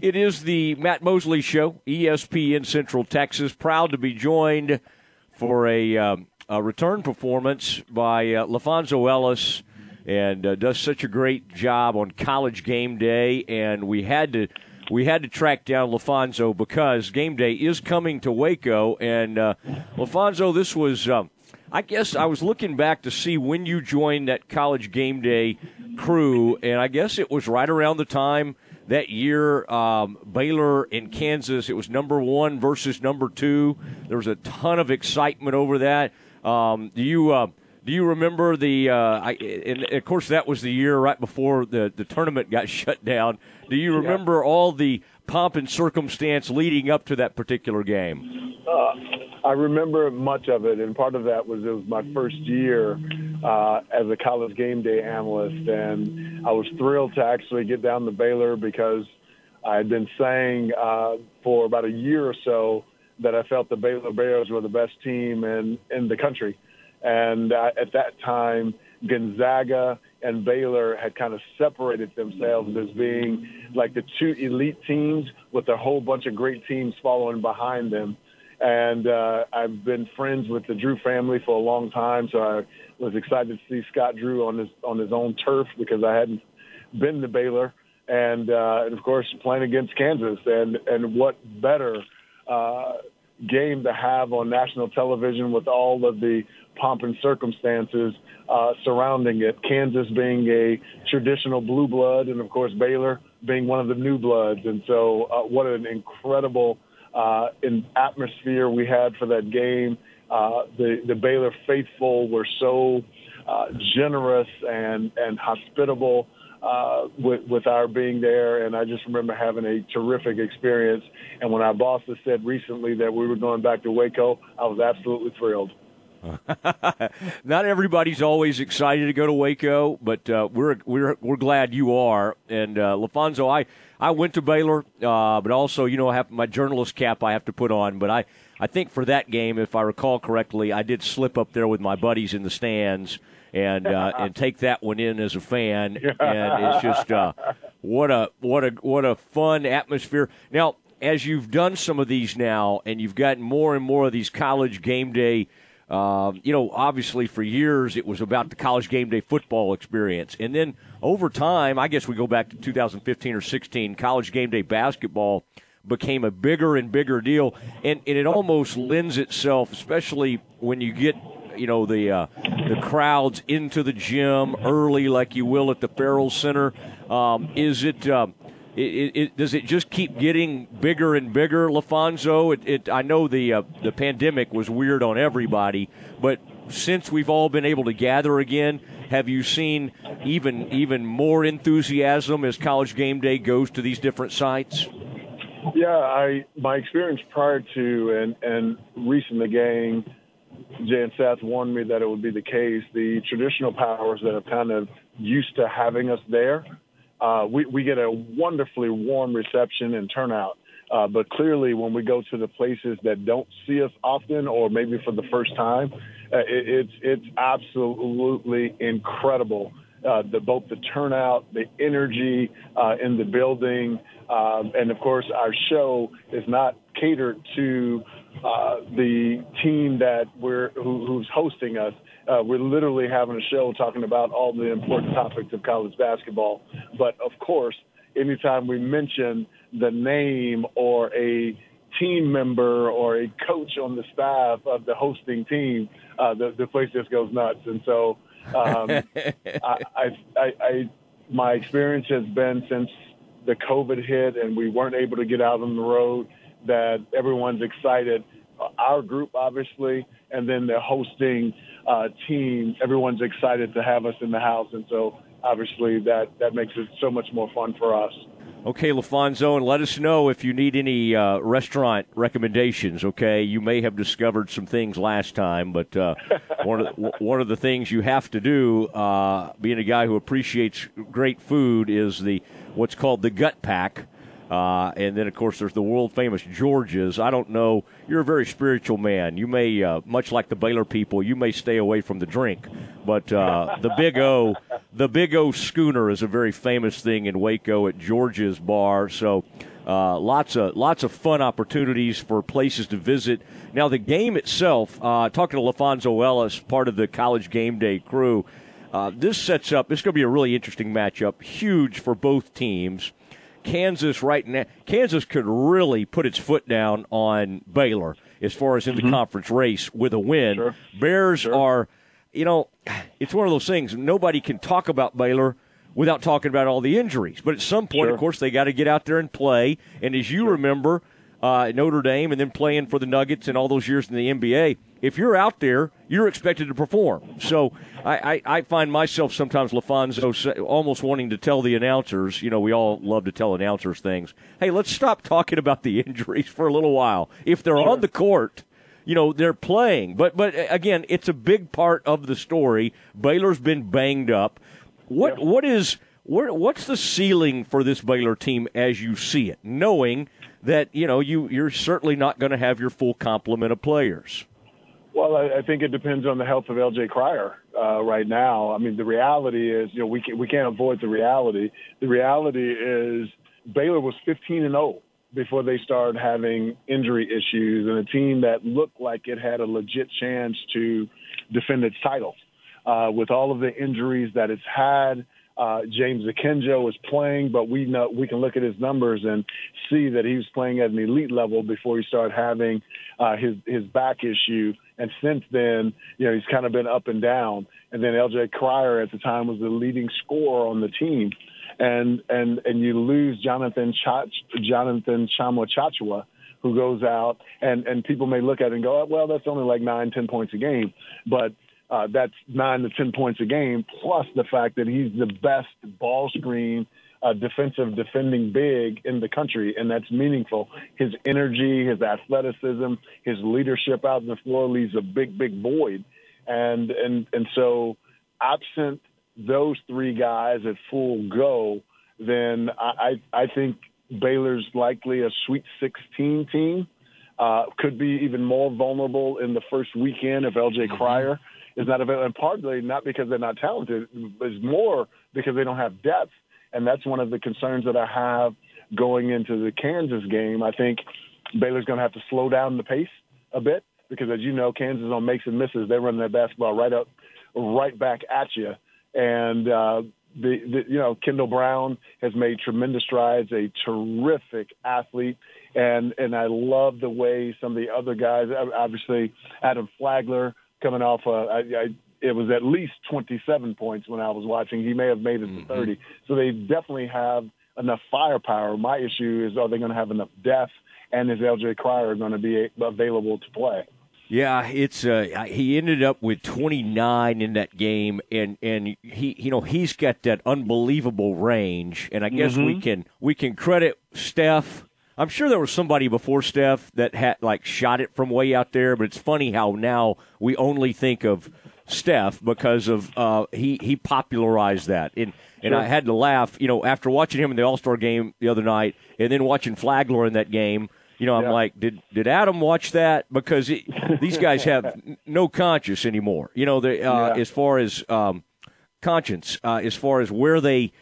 It is the Matt Mosley Show, ESPN Central Texas. Proud to be joined for a, um, a return performance by uh, LaPhonso Ellis, and uh, does such a great job on College Game Day. And we had to we had to track down LaPhonso because Game Day is coming to Waco. And uh, LaPhonso, this was. Um, I guess I was looking back to see when you joined that college game day crew, and I guess it was right around the time that year, um, Baylor in Kansas, it was number one versus number two. There was a ton of excitement over that. Um, do you uh, do you remember the? Uh, I, and of course, that was the year right before the the tournament got shut down. Do you remember yeah. all the pomp and circumstance leading up to that particular game? Uh, I remember much of it, and part of that was it was my first year uh, as a college game day analyst, and I was thrilled to actually get down to Baylor because I had been saying uh, for about a year or so that I felt the Baylor Bears were the best team in in the country, and uh, at that time Gonzaga and Baylor had kind of separated themselves as being like the two elite teams with a whole bunch of great teams following behind them. And uh, I've been friends with the Drew family for a long time, so I was excited to see Scott Drew on his on his own turf because I hadn't been to Baylor, and, uh, and of course playing against Kansas, and and what better uh, game to have on national television with all of the pomp and circumstances uh, surrounding it. Kansas being a traditional blue blood, and of course Baylor being one of the new bloods, and so uh, what an incredible uh, in atmosphere we had for that game. Uh, the the Baylor faithful were so uh, generous and and hospitable uh, with with our being there, and I just remember having a terrific experience. And when our bosses said recently that we were going back to Waco, I was absolutely thrilled. Not everybody's always excited to go to Waco, but uh, we're we're we're glad you are. And uh, LaPhonso, I I went to Baylor, uh, but also, you know, I have my journalist cap I have to put on. But I, I think for that game, if I recall correctly, I did slip up there with my buddies in the stands and uh, and take that one in as a fan. And it's just uh, what a what a what a fun atmosphere. Now, as you've done some of these now, and you've gotten more and more of these college game day um, you know, obviously for years it was about the college game day football experience. And then over time, I guess we go back to 2015 or 16, college game day basketball became a bigger and bigger deal. And, and it almost lends itself, especially when you get you know the uh, the crowds into the gym early, like you will at the Ferrell Center. Um, is it uh, it, it, does it just keep getting bigger and bigger, LaPhonso? It, I know the uh, the pandemic was weird on everybody, but since we've all been able to gather again, have you seen even even more enthusiasm as College Game Day goes to these different sites? Yeah, I my experience prior to and and recently gang, Jay and Seth warned me that it would be the case. The traditional powers that have kind of used to having us there uh, we, we get a wonderfully warm reception and turnout. Uh, but clearly, when we go to the places that don't see us often, or maybe for the first time, uh, it, it's it's absolutely incredible. Uh, the both the turnout, the energy uh, in the building, um, and of course, our show is not catered to uh, the team that we're who, who's hosting us. Uh, we're literally having a show talking about all the important topics of college basketball. But of course, anytime we mention the name or a team member or a coach on the staff of the hosting team, uh, the, the place just goes nuts. And so, um, I, I, I, I, my experience has been since the COVID hit and we weren't able to get out on the road that everyone's excited. Our group, obviously, and then the hosting uh, team, everyone's excited to have us in the house, and so obviously that that makes it so much more fun for us. Okay, LaPhonso, and let us know if you need any uh, restaurant recommendations. Okay, you may have discovered some things last time, but uh, one of the, one of the things you have to do, uh, being a guy who appreciates great food, is the what's called the gut pack. Uh, and then, of course, there's the world famous George's. I don't know. You're a very spiritual man. You may, uh, much like the Baylor people, you may stay away from the drink. But uh, the Big O, the Big O schooner is a very famous thing in Waco at George's Bar. So Uh, lots of lots of fun opportunities for places to visit. Now the game itself, uh, talking to LaPhonso Ellis, part of the college game day crew, uh, this sets up. This is going to be a really interesting matchup. Huge for both teams. Kansas right now, Kansas could really put its foot down on Baylor as far as in the mm-hmm. conference race with a win. Sure. Bears sure. are, you know, it's one of those things. Nobody can talk about Baylor without talking about all the injuries. But at some point, sure. of course, they got to get out there and play. And as you remember, uh, Notre Dame and then playing for the Nuggets and all those years in the NBA, if you're out there, you're expected to perform. So I, I, I find myself sometimes, LaPhonso, almost wanting to tell the announcers, you know, we all love to tell announcers things. Hey, let's stop talking about the injuries for a little while. If they're sure. on the court, you know they're playing but but again it's a big part of the story baylor's been banged up what what is where, what's the ceiling for this Baylor team as you see it, knowing that you know you you're certainly not going to have your full complement of players. Well, I, I think it depends on the health of LJ Cryer uh, right now. I mean, the reality is, you know, we can, we can't avoid the reality. The reality is Baylor was 15 and 0 before they started having injury issues, and a team that looked like it had a legit chance to defend its title uh, with all of the injuries that it's had. Uh, James Akinjo was playing, but we know we can look at his numbers and see that he was playing at an elite level before he started having uh, his his back issue. And since then, you know, he's kind of been up and down. And then L.J. Cryer at the time was the leading scorer on the team, and and and you lose Jonathan Ch- Jonathan Tchamwa Tchatchoua who goes out and and people may look at it and go, well, that's only like nine, ten points a game, but uh, that's nine to ten points a game, plus the fact that he's the best ball screen uh, defensive defending big in the country, and that's meaningful. His energy, his athleticism, his leadership out on the floor leaves a big, big void, and and and so absent those three guys at full go, then I I think Baylor's likely a Sweet 16 team. Uh, could be even more vulnerable in the first weekend if LJ mm-hmm. Is not available, and partly not because they're not talented, it's more because they don't have depth, and that's one of the concerns that I have going into the Kansas game. I think Baylor's going to have to slow down the pace a bit because, as you know, Kansas on makes and misses, they're running their basketball right up, right back at you, and. Uh, the, the, you know Kendall Brown has made tremendous strides, a terrific athlete, and and I love the way some of the other guys, obviously Adam Flagler, coming off. Uh, I, I, it was at least 27 points when I was watching. He may have made it to mm-hmm. 30. So they definitely have enough firepower. My issue is are they going to have enough depth, and is LJ Cryer going to be available to play? Yeah, it's uh, he ended up with 29 in that game, and and he you know he's got that unbelievable range, and I guess mm-hmm. we can we can credit Steph I'm sure there was somebody before Steph that had like shot it from way out there, but it's funny how now we only think of Steph because of uh, he he popularized that. And and sure. I had to laugh, you know, after watching him in the All Star game the other night, and then watching Flagler in that game. You know, I'm yeah. like, did did Adam watch that? Because it, these guys have no conscience anymore. You know, they, uh, yeah. as far as um, conscience, uh, as far as where they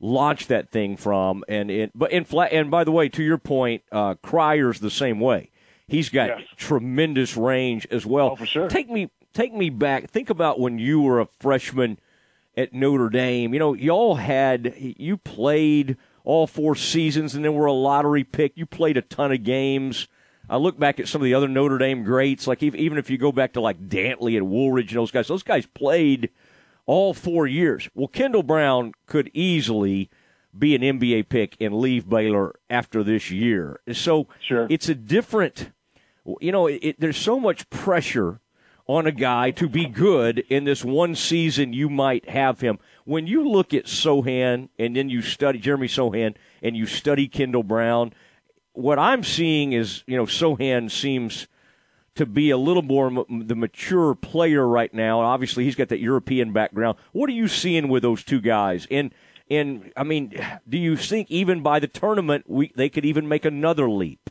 launch that thing from. And it, but in flat, and by the way, to your point, uh, Cryer's the same way. He's got yes. tremendous range as well. Oh, for sure. Take me take me back. Think about when you were a freshman at Notre Dame. You know, y'all had you played all four seasons and then were a lottery pick. You played a ton of games. I look back at some of the other Notre Dame greats, like even if you go back to like Dantley and Woolridge and those guys, those guys played – all four years. Well, Kendall Brown could easily be an NBA pick and leave Baylor after this year. So sure. it's a different, you know, it, there's so much pressure on a guy to be good in this one season you might have him. When you look at Sochan and then you study Jeremy Sochan and you study Kendall Brown, what I'm seeing is, you know, Sochan seems to be a little more m- the mature player right now. Obviously, he's got that European background. What are you seeing with those two guys? And and I mean, do you think even by the tournament we they could even make another leap?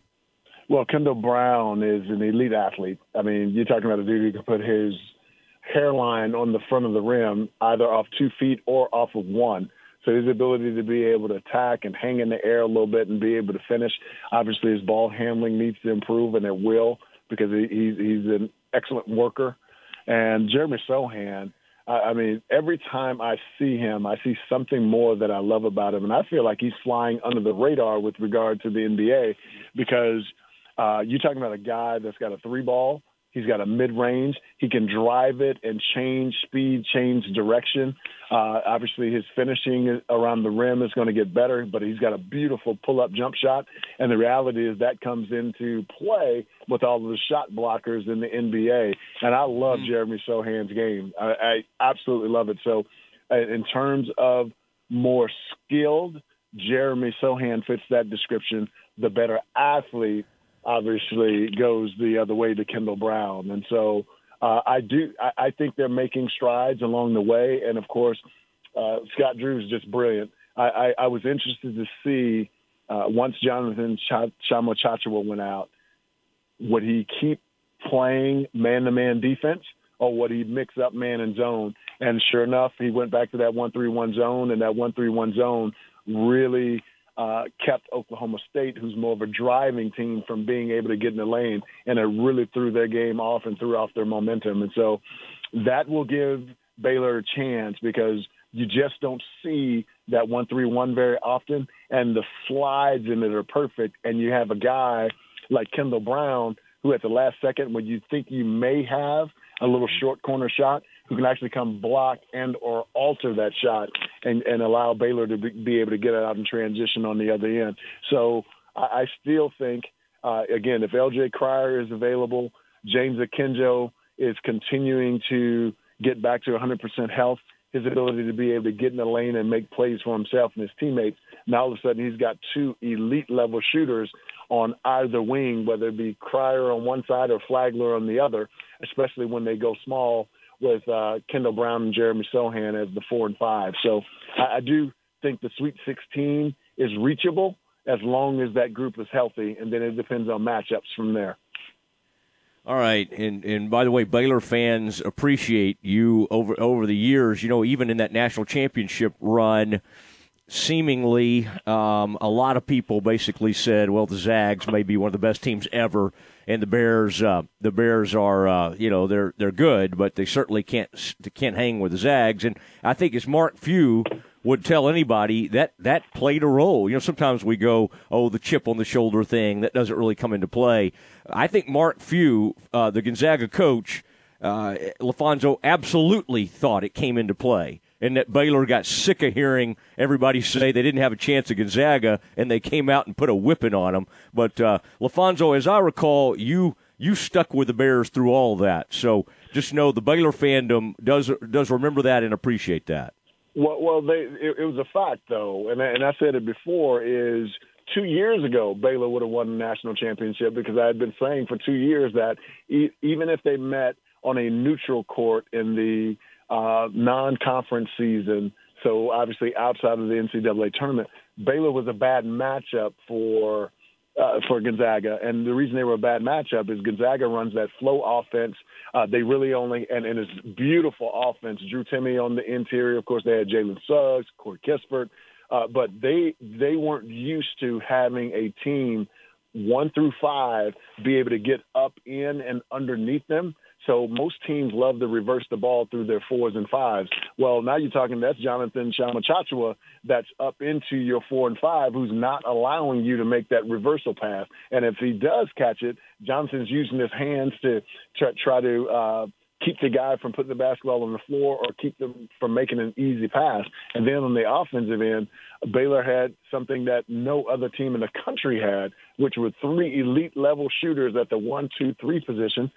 Well, Kendall Brown is an elite athlete. I mean, you're talking about a dude who can put his hairline on the front of the rim, either off two feet or off of one. So his ability to be able to attack and hang in the air a little bit and be able to finish, obviously his ball handling needs to improve, and it will because he, he's he's an excellent worker. And Jeremy Sochan, I mean, every time I see him, I see something more that I love about him, and I feel like he's flying under the radar with regard to the NBA because uh, you're talking about a guy that's got a three ball He's got a mid range. He can drive it and change speed, change direction. Uh, obviously, his finishing around the rim is going to get better, but he's got a beautiful pull up jump shot. And the reality is that comes into play with all of the shot blockers in the NBA. And I love mm-hmm. Jeremy Sochan's game. I, I absolutely love it. So, uh, in terms of more skilled, Jeremy Sochan fits that description. The better athlete obviously goes the other way to Kendall Brown. And so uh, I do I, I, think they're making strides along the way. And of course, uh, Scott Drew is just brilliant. I, I, I, was interested to see uh, once Jonathan Ch- Tchatchoua went out, would he keep playing man-to-man defense or would he mix up man and zone? And sure enough, he went back to that one-three-one zone, and that one-three-one zone really uh, kept Oklahoma State, who's more of a driving team, from being able to get in the lane, and it really threw their game off and threw off their momentum. And so that will give Baylor a chance because you just don't see that one three one very often, and the slides in it are perfect. And you have a guy like Kendall Brown who, at the last second, when you think you may have a little short corner shot, who can actually come block and or alter that shot and, and allow Baylor to be, able to get it out in transition on the other end. So I, I still think, uh, again, if LJ Cryer is available, James Akinjo is continuing to get back to 100% health, his ability to be able to get in the lane and make plays for himself and his teammates. Now all of a sudden he's got two elite level shooters on either wing, whether it be Cryer on one side or Flagler on the other, especially when they go small with uh, Kendall Brown and Jeremy Sochan as the four and five. So I, I do think the Sweet 16 is reachable as long as that group is healthy, and then it depends on matchups from there. All right, and and by the way, Baylor fans appreciate you over over the years. You know, even in that national championship run, seemingly um, a lot of people basically said, "Well, the Zags may be one of the best teams ever." And the Bears, uh, the Bears are, uh, you know, they're they're good, but they certainly can't they can't hang with the Zags. And I think as Mark Few would tell anybody that that played a role. You know, sometimes we go, oh, the chip on the shoulder thing that doesn't really come into play. I think Mark Few, uh, the Gonzaga coach, uh, LaPhonso absolutely thought it came into play and that Baylor got sick of hearing everybody say they didn't have a chance at Gonzaga, and they came out and put a whipping on them. But uh, LaPhonso, as I recall, you you stuck with the Bears through all that. So just know the Baylor fandom does does remember that and appreciate that. Well, well, they it, it was a fact though, and and I said it before is two years ago, Baylor would have won the national championship because I had been saying for two years that e- even if they met on a neutral court in the uh, non-conference season. So obviously outside of the NCAA tournament, Baylor was a bad matchup for uh, for Gonzaga, and the reason they were a bad matchup is Gonzaga runs that flow offense. Uh, they really only and, and it's beautiful offense. Drew Timme on the interior, of course. They had Jalen Suggs, Corey Kispert, uh, but they they weren't used to having a team one through five be able to get up in and underneath them. So most teams love to reverse the ball through their fours and fives. Well, now you're talking that's Jonathan Tchamwa Tchatchoua that's up into your four and five who's not allowing you to make that reversal pass. And if he does catch it, Jonathan's using his hands to try, try to uh, keep the guy from putting the basketball on the floor or keep them from making an easy pass. And then on the offensive end, Baylor had something that no other team in the country had, which were three elite level shooters at the one, two, three position.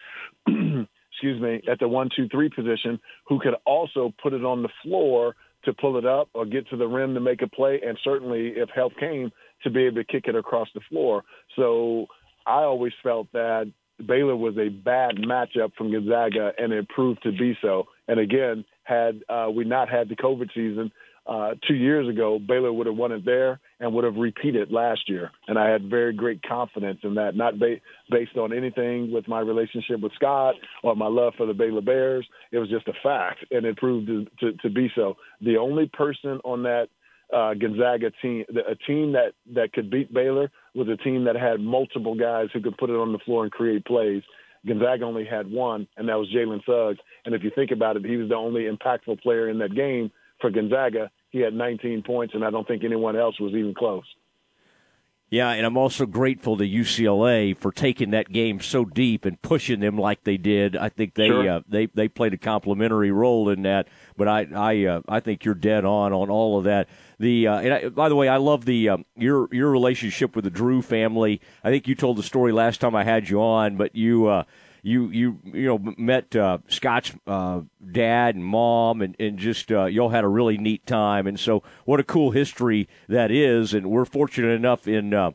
excuse me, at the one, two, three position who could also put it on the floor to pull it up or get to the rim to make a play, and certainly, if help came, to be able to kick it across the floor. So I always felt that Baylor was a bad matchup from Gonzaga, and it proved to be so. And again, had uh, we not had the COVID season, uh, two years ago, Baylor would have won it there and would have repeated last year. And I had very great confidence in that, not ba- based on anything with my relationship with Scott or my love for the Baylor Bears. It was just a fact, and it proved to, to, to be so. The only person on that uh, Gonzaga team, a team that that could beat Baylor was a team that had multiple guys who could put it on the floor and create plays. Gonzaga only had one, and that was Jalen Suggs. And if you think about it, he was the only impactful player in that game for Gonzaga. He had 19 points, and I don't think anyone else was even close. Yeah, and I'm also grateful to UCLA for taking that game so deep and pushing them like they did. I think they sure. uh, they they played a complimentary role in that. But I I uh, I think you're dead on on all of that. The uh, and I, by the way, I love the um, your your relationship with the Drew family. I think you told the story last time I had you on, but you uh, you you you know met uh, Scott's uh, dad and mom, and and just uh, y'all had a really neat time. And so, what a cool history that is. And we're fortunate enough in uh,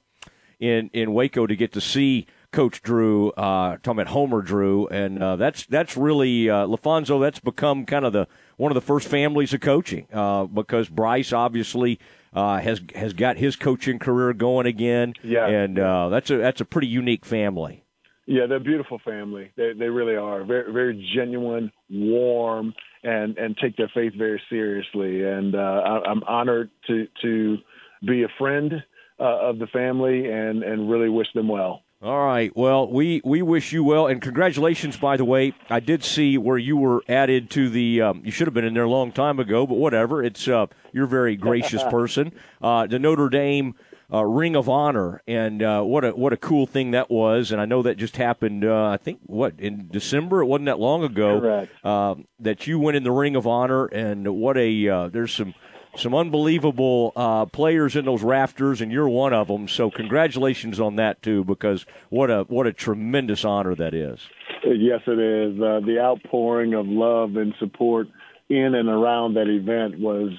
in in Waco to get to see. Coach Drew, uh, talking about Homer Drew, and uh, that's that's really uh, LaPhonso. That's become kind of the one of the first families of coaching uh, because Bryce obviously uh, has has got his coaching career going again. Yeah, and uh, that's a that's a pretty unique family. Yeah, they're a beautiful family. They they really are. Very very genuine, warm, and and take their faith very seriously. And uh, I, I'm honored to to be a friend uh, of the family and and really wish them well. All right. Well, we, we wish you well, and congratulations, by the way. I did see where you were added to the. Um, you should have been in there a long time ago, but whatever. It's uh, you're a very gracious person. Uh, the Notre Dame uh, Ring of Honor, and uh, what a what a cool thing that was. And I know that just happened. Uh, I think what in December. It wasn't that long ago um, that you went in the Ring of Honor, and what a uh, there's some some unbelievable uh, players in those rafters, and you're one of them. So congratulations on that too, because what a what a tremendous honor that is. Yes, it is. Uh, the outpouring of love and support in and around that event was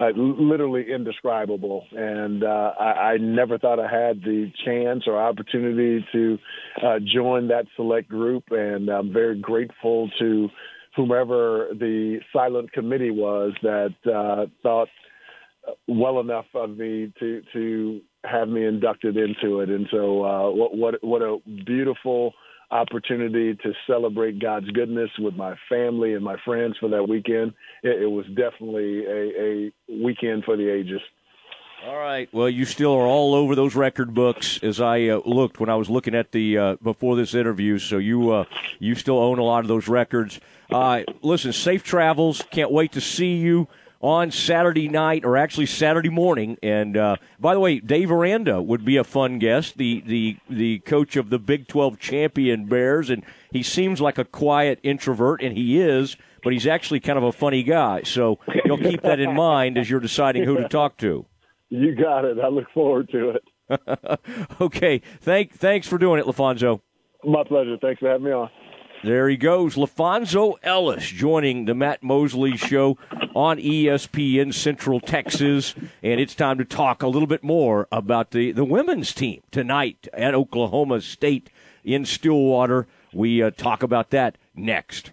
uh, literally indescribable. And uh, I, I never thought I had the chance or opportunity to uh, join that select group, and I'm very grateful to whomever the silent committee was that uh, thought well enough of me to to have me inducted into it. And so, uh, what what what a beautiful opportunity to celebrate God's goodness with my family and my friends for that weekend. It, it was definitely a, a weekend for the ages. All right. Well, you still are all over those record books as I uh, looked when I was looking at the uh, before this interview. So you uh, you still own a lot of those records. Uh, listen, safe travels. Can't wait to see you on Saturday night, or actually Saturday morning. And uh, by the way, Dave Aranda would be a fun guest, the the the coach of the Big Twelve champion Bears, and he seems like a quiet introvert, and he is, but he's actually kind of a funny guy. So you'll keep that in mind as you're deciding who to talk to. You got it. I look forward to it. okay. Thank thanks for doing it, LaPhonso. My pleasure. Thanks for having me on. There he goes, LaPhonso Ellis joining the Matt Mosley Show on ESPN Central Texas, and it's time to talk a little bit more about the the women's team tonight at Oklahoma State in Stillwater. We uh, talk about that next.